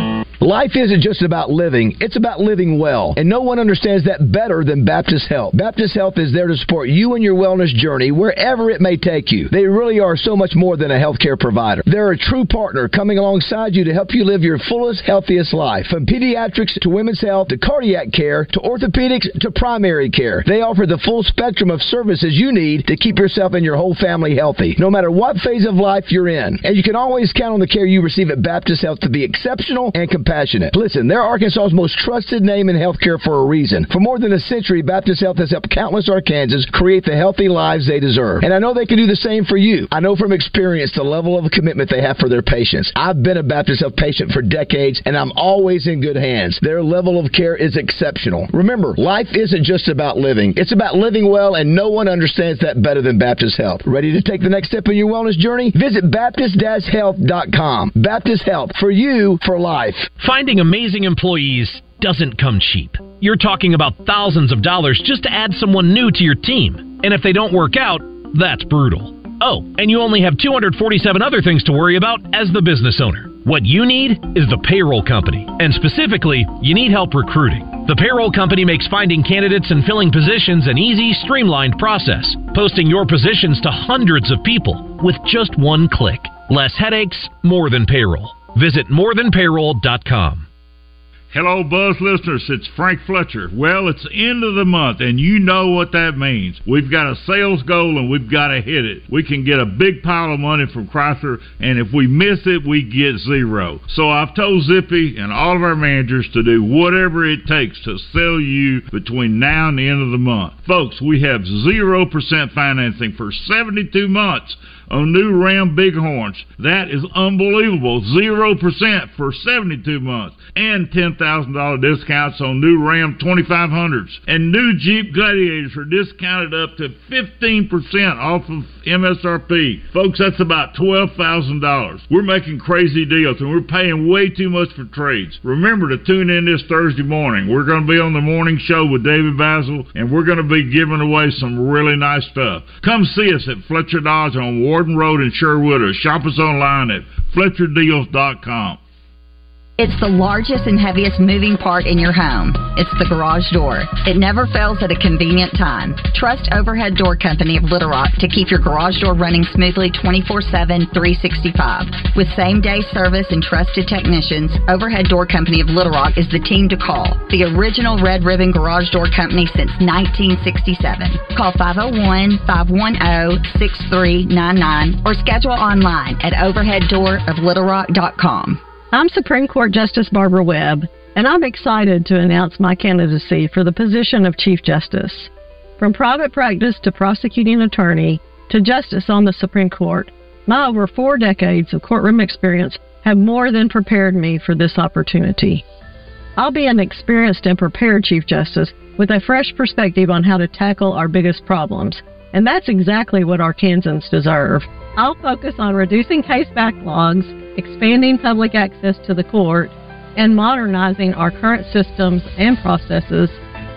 Life isn't just about living, it's about living well. And no one understands that better than Baptist Health. Baptist Health is there to support you in your wellness journey wherever it may take you. They really are so much more than a healthcare provider. They're a true partner coming alongside you to help you live your fullest, healthiest life. From pediatrics to women's health to cardiac care to orthopedics to primary care. They offer the full spectrum of services you need to keep yourself and your whole family healthy, no matter what phase of life you're in. And you can always count on the care you receive at Baptist Health to be exceptional and compassionate. Listen, they're Arkansas's most trusted name in healthcare for a reason. For more than a century, Baptist Health has helped countless Arkansans create the healthy lives they deserve. And I know they can do the same for you. I know from experience the level of commitment they have for their patients. I've been a Baptist Health patient for decades, and I'm always in good hands. Their level of care is exceptional. Remember, life isn't just about living, it's about living well, and no one understands that better than Baptist Health. Ready to take the next step in your wellness journey? Visit Baptist-Health.com. Baptist Health, for you, for life. Finding amazing employees doesn't come cheap. you're talking about thousands of dollars just to add someone new to your team. And if they don't work out, that's brutal. Oh, and you only have 247 other things to worry about as the business owner. What you need is the payroll company, and specifically, you need help recruiting. The payroll company makes finding candidates and filling positions an easy, streamlined process, posting your positions to hundreds of people with just one click. Less headaches, more than payroll. Visit morethanpayroll.com. Hello, Buzz listeners. It's Frank Fletcher. Well, it's the end of the month, and you know what that means. We've got a sales goal, and we've got to hit it. We can get a big pile of money from Chrysler, and if we miss it, we get zero. So I've told Zippy and all of our managers to do whatever it takes to sell you between now and the end of the month. Folks, we have 0% financing for 72 months on new Ram Bighorns. That is unbelievable. 0% for 72 months. And $10,000 discounts on new Ram 2500s. And new Jeep Gladiators are discounted up to 15% off of MSRP. Folks, that's about $12,000. We're making crazy deals and we're paying way too much for trades. Remember to tune in this Thursday morning. We're going to be on the morning show with David Bazzel and we're going to be giving away some really nice stuff. Come see us at Fletcher Dodge on Warden Road in Sherwood or shop us online at FletcherDeals.com. It's the largest and heaviest moving part in your home. It's the garage door. It never fails at a convenient time. Trust Overhead Door Company of Little Rock to keep your garage door running smoothly 24 7, 365. With same day service and trusted technicians, Overhead Door Company of Little Rock is the team to call. The original Red Ribbon Garage Door Company since 1967. Call 501 510 6399 or schedule online at overheaddooroflittlerock.com. I'm Supreme Court Justice Barbara Webb, and I'm excited to announce my candidacy for the position of Chief Justice. From private practice to prosecuting attorney to justice on the Supreme Court, my over four decades of courtroom experience have more than prepared me for this opportunity. I'll be an experienced and prepared Chief Justice with a fresh perspective on how to tackle our biggest problems, and that's exactly what our Arkansans deserve. I'll focus on reducing case backlogs, expanding public access to the court, and modernizing our current systems and processes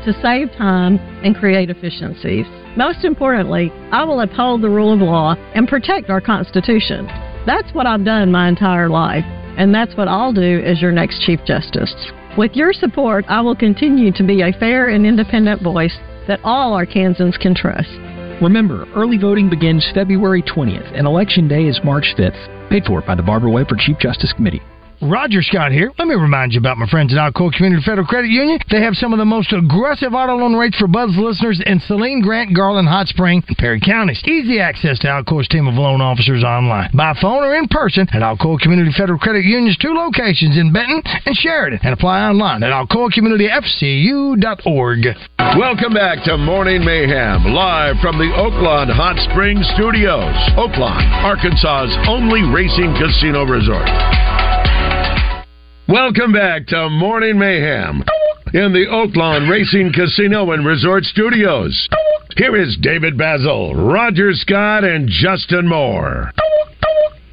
to save time and create efficiencies. Most importantly, I will uphold the rule of law and protect our Constitution. That's what I've done my entire life, and that's what I'll do as your next Chief Justice. With your support, I will continue to be a fair and independent voice that all Arkansans can trust. Remember, early voting begins February 20th, and Election Day is March 5th. Paid for by the Barbara Webb for Chief Justice Committee. Roger Scott here. Let me remind you about my friends at Alcoa Community Federal Credit Union. They have some of the most aggressive auto loan rates for Buzz listeners in Saline, Grant, Garland, Hot Spring, and Perry counties. Easy access to Alcoa's team of loan officers online, by phone or in person at Alcoa Community Federal Credit Union's two locations in Benton and Sheridan, and apply online at alcoacommunityfcu.org. Welcome back to Morning Mayhem, live from the Oaklawn Hot Spring Studios. Oaklawn, Arkansas's only racing casino resort. Welcome back to Morning Mayhem in the Oaklawn Racing Casino and Resort Studios. Here is David Bazzel, Roger Scott, and Justin Moore.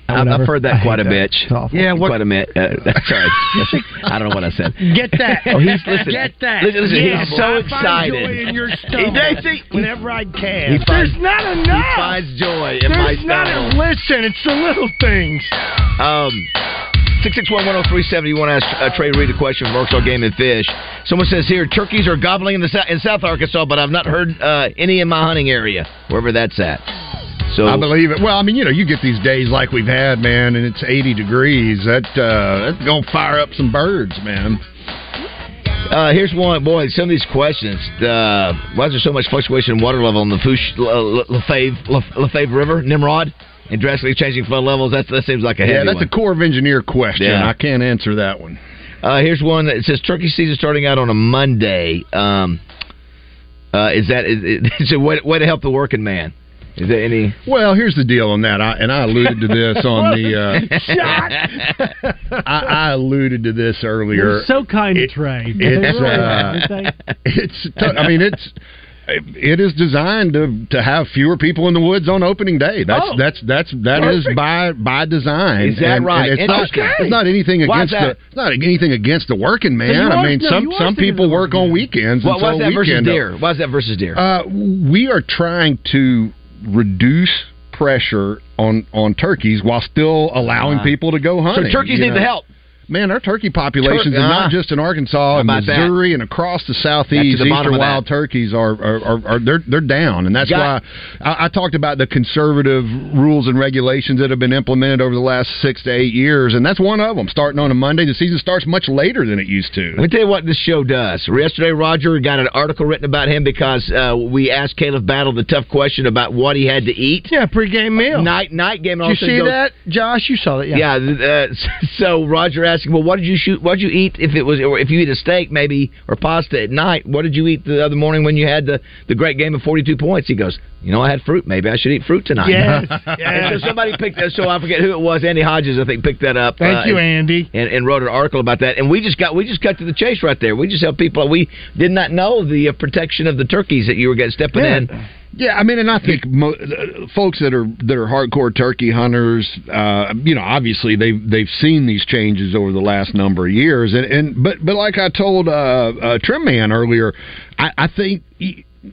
I've, I've heard that I quite a hate bit. Yeah, what- quite a bit. Uh, sorry, I don't know what I said. Get that. Oh, he's listen. Get that. Listen, listen, Yeah, he's boy, so I excited. Find joy in your He stomach he- whenever I can. He There's finds- not He finds joy in my There's not stomach. a listen. It's the little things. Um, six six one one zero three seven. You want to ask uh, Trey Reid a question from Arkansas Game and Fish? Someone says here turkeys are gobbling in the South, in South Arkansas, but I've not heard uh, any in my hunting area, wherever that's at. So I believe it. Well, I mean, you know, you get these days like we've had, man, and it's 80 degrees. That uh, that's gonna fire up some birds, man. Uh, here's one, boy. Some of these questions. Uh, why is there so much fluctuation in water level in the Fourche, LaFave, LaFave River, Nimrod, and drastically changing flood levels? That's, that seems like a Yeah, that's one. a Corps of Engineer question. Yeah. I can't answer that one. Uh, here's one that says turkey season starting out on a Monday. Um, uh, is that is, is a way, way to help the working man? Is there any? Well, here's the deal on that, I, and I alluded to this on the. Uh, I, I alluded to this earlier. They're so kind to Trey. It's They uh, it's. t- I mean, it's. It is designed to to have fewer people in the woods on opening day. That's Oh. that's that's that is Perfect. by by design. Is that And- right? and it's not Interesting. it's not anything against the it's not anything against the working man. I mean, no, some some people work on weekends. And what's so that versus weekend- deer? What's that versus deer? Uh, we are trying to reduce pressure on on turkeys while still allowing Ah. people to go hunting. So turkeys need the help. Man, our turkey populations, Tur- and ah. not just in Arkansas and about that? Missouri and across the southeast, the bottom eastern of that. wild turkeys are, are, are, are they're they're down, and that's why I, I talked about the conservative rules and regulations that have been implemented over the last six to eight years, and that's one of them. Starting on a Monday, the season starts much later than it used to. Let me tell you what this show does. Yesterday, Roger got an article written about him because uh, we asked Khalif Battle the tough question about what he had to eat. Yeah, pregame meal. Night night game. And all Did you of a sudden see goes- that, Josh? You saw that, yeah. Yeah. uh, so Roger asked him, "Well, what did you shoot? What did you eat if it was, or if you eat a steak maybe or pasta at night? What did you eat the other morning when you had the the great game of forty two points?" He goes, "You know, I had fruit. Maybe I should eat fruit tonight." Yes, yes. so somebody picked that. So I forget who it was. Andy Hodges, I think, picked that up. Thank uh, you, and- Andy. and, and wrote an article about that. And we just got we just cut to the chase right there. We just help people. We did not know the uh, protection of the turkeys that you were getting stepping Yeah. in. Yeah, I mean, and I think mo- uh, folks that are that are hardcore turkey hunters, uh, you know, obviously they've they've seen these changes over the last number of years, and, and but but like I told uh, uh, Trim Man earlier, I, I think.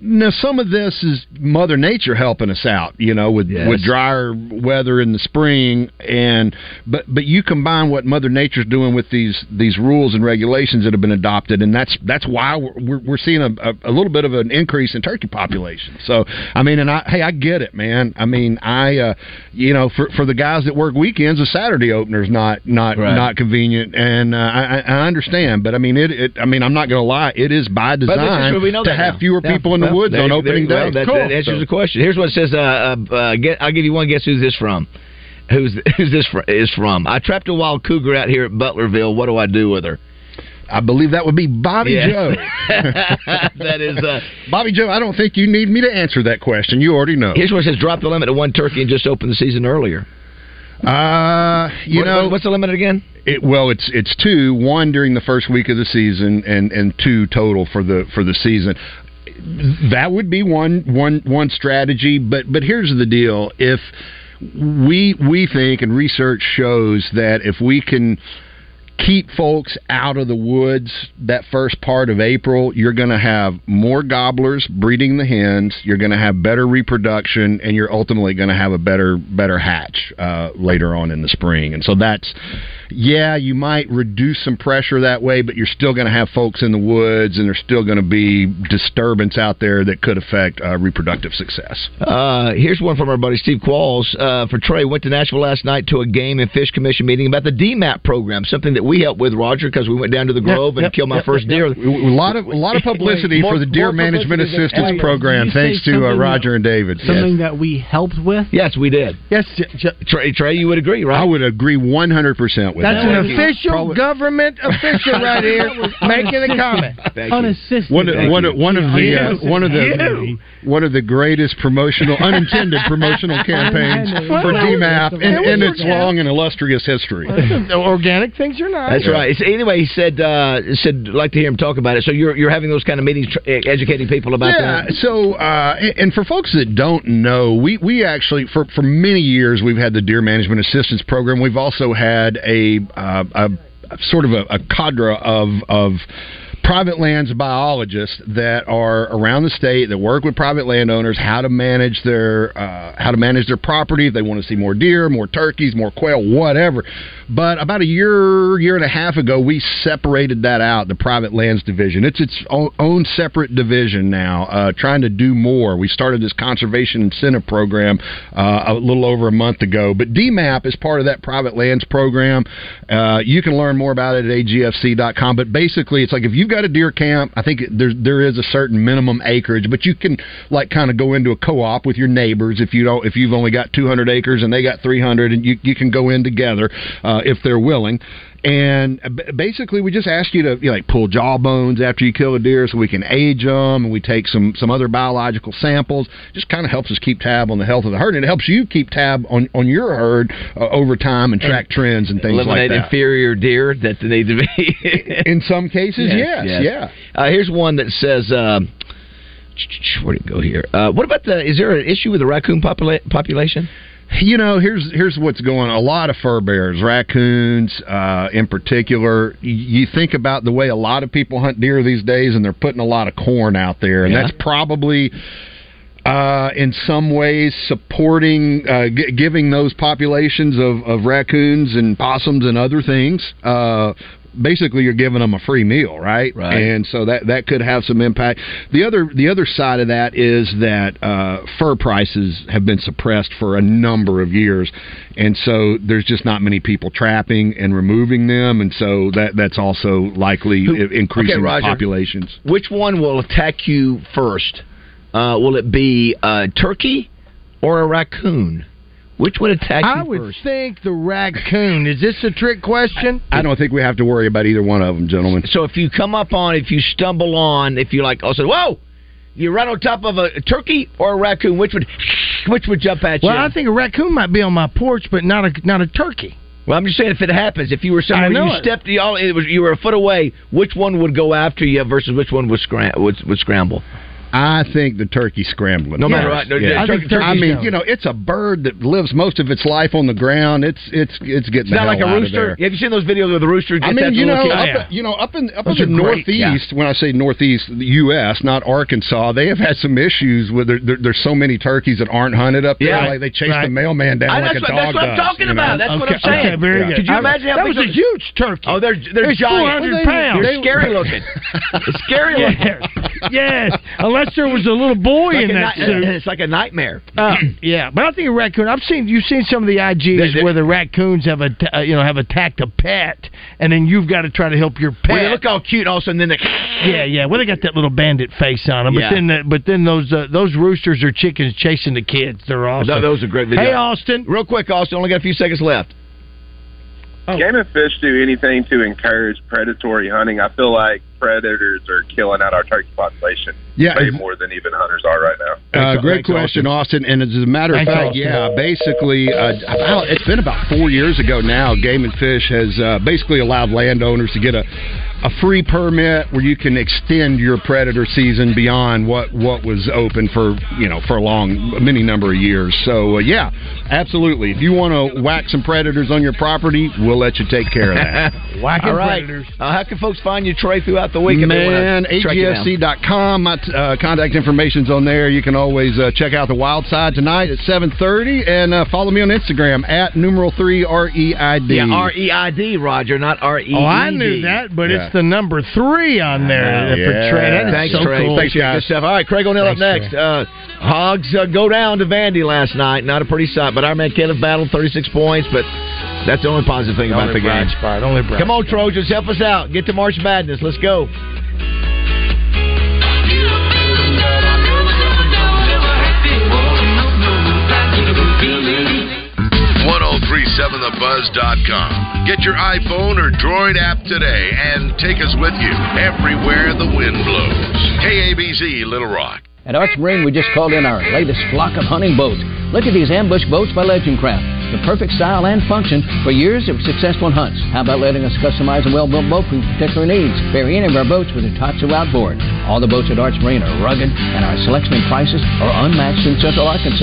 Now, some of this is Mother Nature helping us out, you know, with Yes. with drier weather in the spring, and but but you combine what Mother Nature's doing with these these rules and regulations that have been adopted, and that's that's why we're we're, we're seeing a, a, a little bit of an increase in turkey population. So I mean, and I hey, I get it, man. I mean, I uh, you know, for for the guys that work weekends, a Saturday opener is not not Right. not convenient, and uh, I, I understand, but I mean, it, it I mean, I'm not going to lie, it is by But this is design to have now. fewer Yeah. people in the Well, woods there- on there opening go. day. That, Cool. that answers So- the question. Here's what it says. Uh, uh, uh, get, I'll give you one. Guess who's this from? Who's who's this fr- is from? I trapped a wild cougar out here at Butlerville. What do I do with her? I believe that would be Bobby Yes. Joe. that is uh, Bobby Joe. I don't think you need me to answer that question. You already know. Here's what it says: drop the limit to one turkey and just open the season earlier. Uh, you What- know, what- what's the limit again? It, well, it's it's two, one during the first week of the season, and and two total for the for the season. That would be one one one strategy, but but here's the deal: if we we think and research shows that if we can keep folks out of the woods that first part of April, you're going to have more gobblers breeding the hens. You're going to have better reproduction, and you're ultimately going to have a better better hatch uh, later on in the spring. And so that's yeah, you might reduce some pressure that way, but you're still going to have folks in the woods, and there's still going to be disturbance out there that could affect uh, reproductive success. Uh, here's one from our buddy Steve Qualls. Uh, for Trey, went to Nashville last night to a game and fish commission meeting about the DMAP program, something that we helped with Roger because we went down to the Grove and yep, killed my yep, first yep, deer. yep. A lot of a lot of publicity More- for the Deer Management publicity than- Assistance Program, thanks to uh, something Roger and David. Something that we helped with. Yes, we did. Yes, Trey, Trey, you would agree, right? I would agree 100 percent with That's that. That's an official government official right here making a comment. Unassisted. One of, one of, one of the uh, one of the one of the greatest promotional unintended promotional campaigns for DMAP in, in its long and illustrious history. Organic things are nice. That's right. So anyway, he said uh, said like to hear him talk about it. So you're you're having those kind of meetings, tr- educating people about yeah, that. so uh, and and for folks that don't know, we we actually for for many years we've had the Deer Management Assistance Program. We've also had a uh, a, a sort of a, a cadre of of private lands biologists that are around the state that work with private landowners how to manage their uh, how to manage their property if they want to see more deer, more turkeys, more quail, whatever. But about a year year and a half ago, we separated that out, the private lands division. It's its own, separate division now, uh, trying to do more. We started this conservation incentive program uh, a little over a month ago. But DMAP is part of that private lands program. Uh, you can learn more about it at agfc.com. But basically, it's like if you've got a deer camp, I think there there is a certain minimum acreage, but you can like kind of go into a co-op with your neighbors if you don't if you've only got 200 acres and they got 300, and you you can go in together uh, if they're willing. And uh, basically, we just ask you to you know, like pull jawbones after you kill a deer, so we can age them, and we take some some other biological samples. Just kind of helps us keep tab on the health of the herd, and it helps you keep tab on on your herd uh, over time and track trends and things Eliminate like that. inferior deer that need to be. In some cases, yes, yeah. Uh, here's one that says. Uh, Where did it go here? Uh, what about the? Is there an issue with the raccoon popula- population? You know, here's here's what's going on. A lot of fur bears, raccoons uh, in particular. y- You think about the way a lot of people hunt deer these days, and they're putting a lot of corn out there, and Yeah. that's probably uh, in some ways supporting, uh, g- giving those populations of, of raccoons and possums and other things. Uh, basically, you're giving them a free meal, right? Right. And so that that could have some impact. The other the other side of that is that uh, fur prices have been suppressed for a number of years, and so there's just not many people trapping and removing them, and so that that's also likely i- increasing Okay, the Roger. populations. Which one will attack you first? Uh, will it be a turkey or a raccoon? Which would attack I would first? think the raccoon. Is this a trick question? I don't think we have to worry about either one of them, gentlemen. So if you come up on, if you stumble on, if you like, also, whoa, you run on top of a turkey or a raccoon, which would, which would jump at you? Well, I think a raccoon might be on my porch, but not a not a turkey. Well, I'm just saying if it happens, if you were somewhere I you it. stepped, you, all, it was, you were a foot away, which one would go after you versus which one would, scram- would, would scramble? I think the turkey scrambling. No matter what, no, Yeah. I think I mean, you know, it's a bird that lives most of its life on the ground. It's it's it's getting It's the not hell like a out of rooster. there. Have you seen those videos of the rooster? I mean, you know, little up, oh, kid? you know, up in up Those in the are great, northeast. When I say northeast, the U.S., not Arkansas, they have had some issues with there, there, there's so many turkeys that aren't hunted up there. Yeah. Like they chase Right. the mailman down I- like that's a what- dog that's what I'm does, talking you know? about. That's what I'm saying. okay, very good. Could you I- imagine how that big was a huge turkey. Oh, they're they're giant. 400 pounds. They're scary looking. It's scary looking. yes, unless there was a little boy Like in that ni- suit. It's like a nightmare. Uh, yeah, but I think a raccoon. I've seen you've seen some of the IGs They- they- where the raccoons have a uh, you know have attacked a pet, and then you've got to try to help your pet. Well, they look all cute, all of a sudden then they. yeah, yeah. Well, they got that little bandit face on them, Yeah. but then the, but then those uh, those roosters or chickens chasing the kids. They're awesome. Th- Those are great videos. Hey, Austin. Real quick, Austin. Only got a few seconds left. Game and Fish do anything to encourage predatory hunting. I feel like predators are killing out our turkey population Yeah, way more than even hunters are right now. Uh, great Thanks, question, Austin. And as a matter of Thanks, fact, Austin. yeah, basically, uh, about, it's been about four years ago now. Game and Fish has uh, basically allowed landowners to get a a free permit where you can extend your predator season beyond what what was open for you know for a long many number of years. So uh, yeah, absolutely. If you want to whack some predators on your property, we'll let you take care of that. Whacking All right. Uh, how can folks find you, Trey, throughout the week? if they wanna Man, track you down? AGFC.com. My uh, contact information's on there. You can always uh, check out the Wild Side tonight at 7.30 and uh, follow me on Instagram at numeral 3 R-E-I-D. Yeah, R E I D, Roger, not R E. Oh, I knew that, but Yeah. it's the number three on there Oh, for Trey. That is Thanks, so Trey. cool. Thanks, guys. Good stuff. All right, Craig O'Neill up next. Uh, Hogs uh, go down to Vandy last night. Not a pretty sight, but our man Kenneth battled 36 points, but that's the only positive thing about Only the game. spot, only Come on, Trojans, help us out. Get to March Madness. Let's go. 1037thebuzz.com. Get your iPhone or Droid app today and take us with you everywhere the wind blows. KABZ Little Rock. At Arts Marine, we just called in our latest flock of hunting boats. Look at these ambush boats by Legend Craft. The perfect style and function for years of successful hunts. How about letting us customize a well-built boat for your particular needs? Vary any of our boats with a Tohatsu outboard. All the boats at Arts Marine are rugged, and our selection and prices are unmatched in Central Arkansas.